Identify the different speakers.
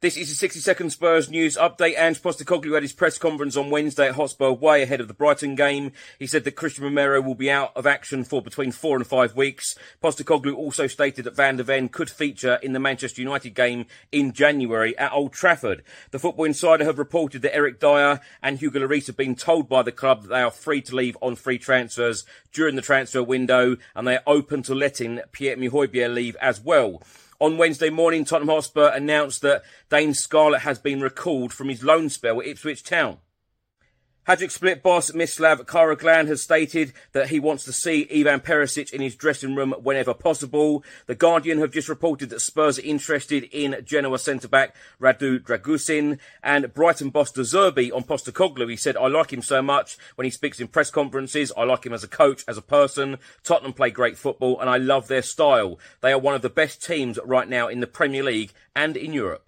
Speaker 1: This is a 60 second Spurs news update. Ange Postecoglou had his press conference on Wednesday at Hotspur way ahead of the Brighton game. He said that Christian Romero will be out of action for between four and five weeks. Postecoglou also stated that Van der Ven could feature in the Manchester United game in January at Old Trafford. The Football Insider have reported that Eric Dier and Hugo Lloris have been told by the club that they are free to leave on free transfers during the transfer window and they are open to letting Pierre-Emile leave as well. On Wednesday morning, Tottenham Hotspur announced that Dane Scarlett has been recalled from his loan spell at Ipswich Town. Hajduk Split boss Mislav Karoglan has stated that he wants to see Ivan Perisic in his dressing room whenever possible. The Guardian have just reported that Spurs are interested in Genoa centre-back Radu Dragusin and Brighton boss De Zerbi on Postecoglou. He said, I like him so much when he speaks in press conferences. I like him as a coach, as a person. Tottenham play great football and I love their style. They are one of the best teams right now in the Premier League and in Europe.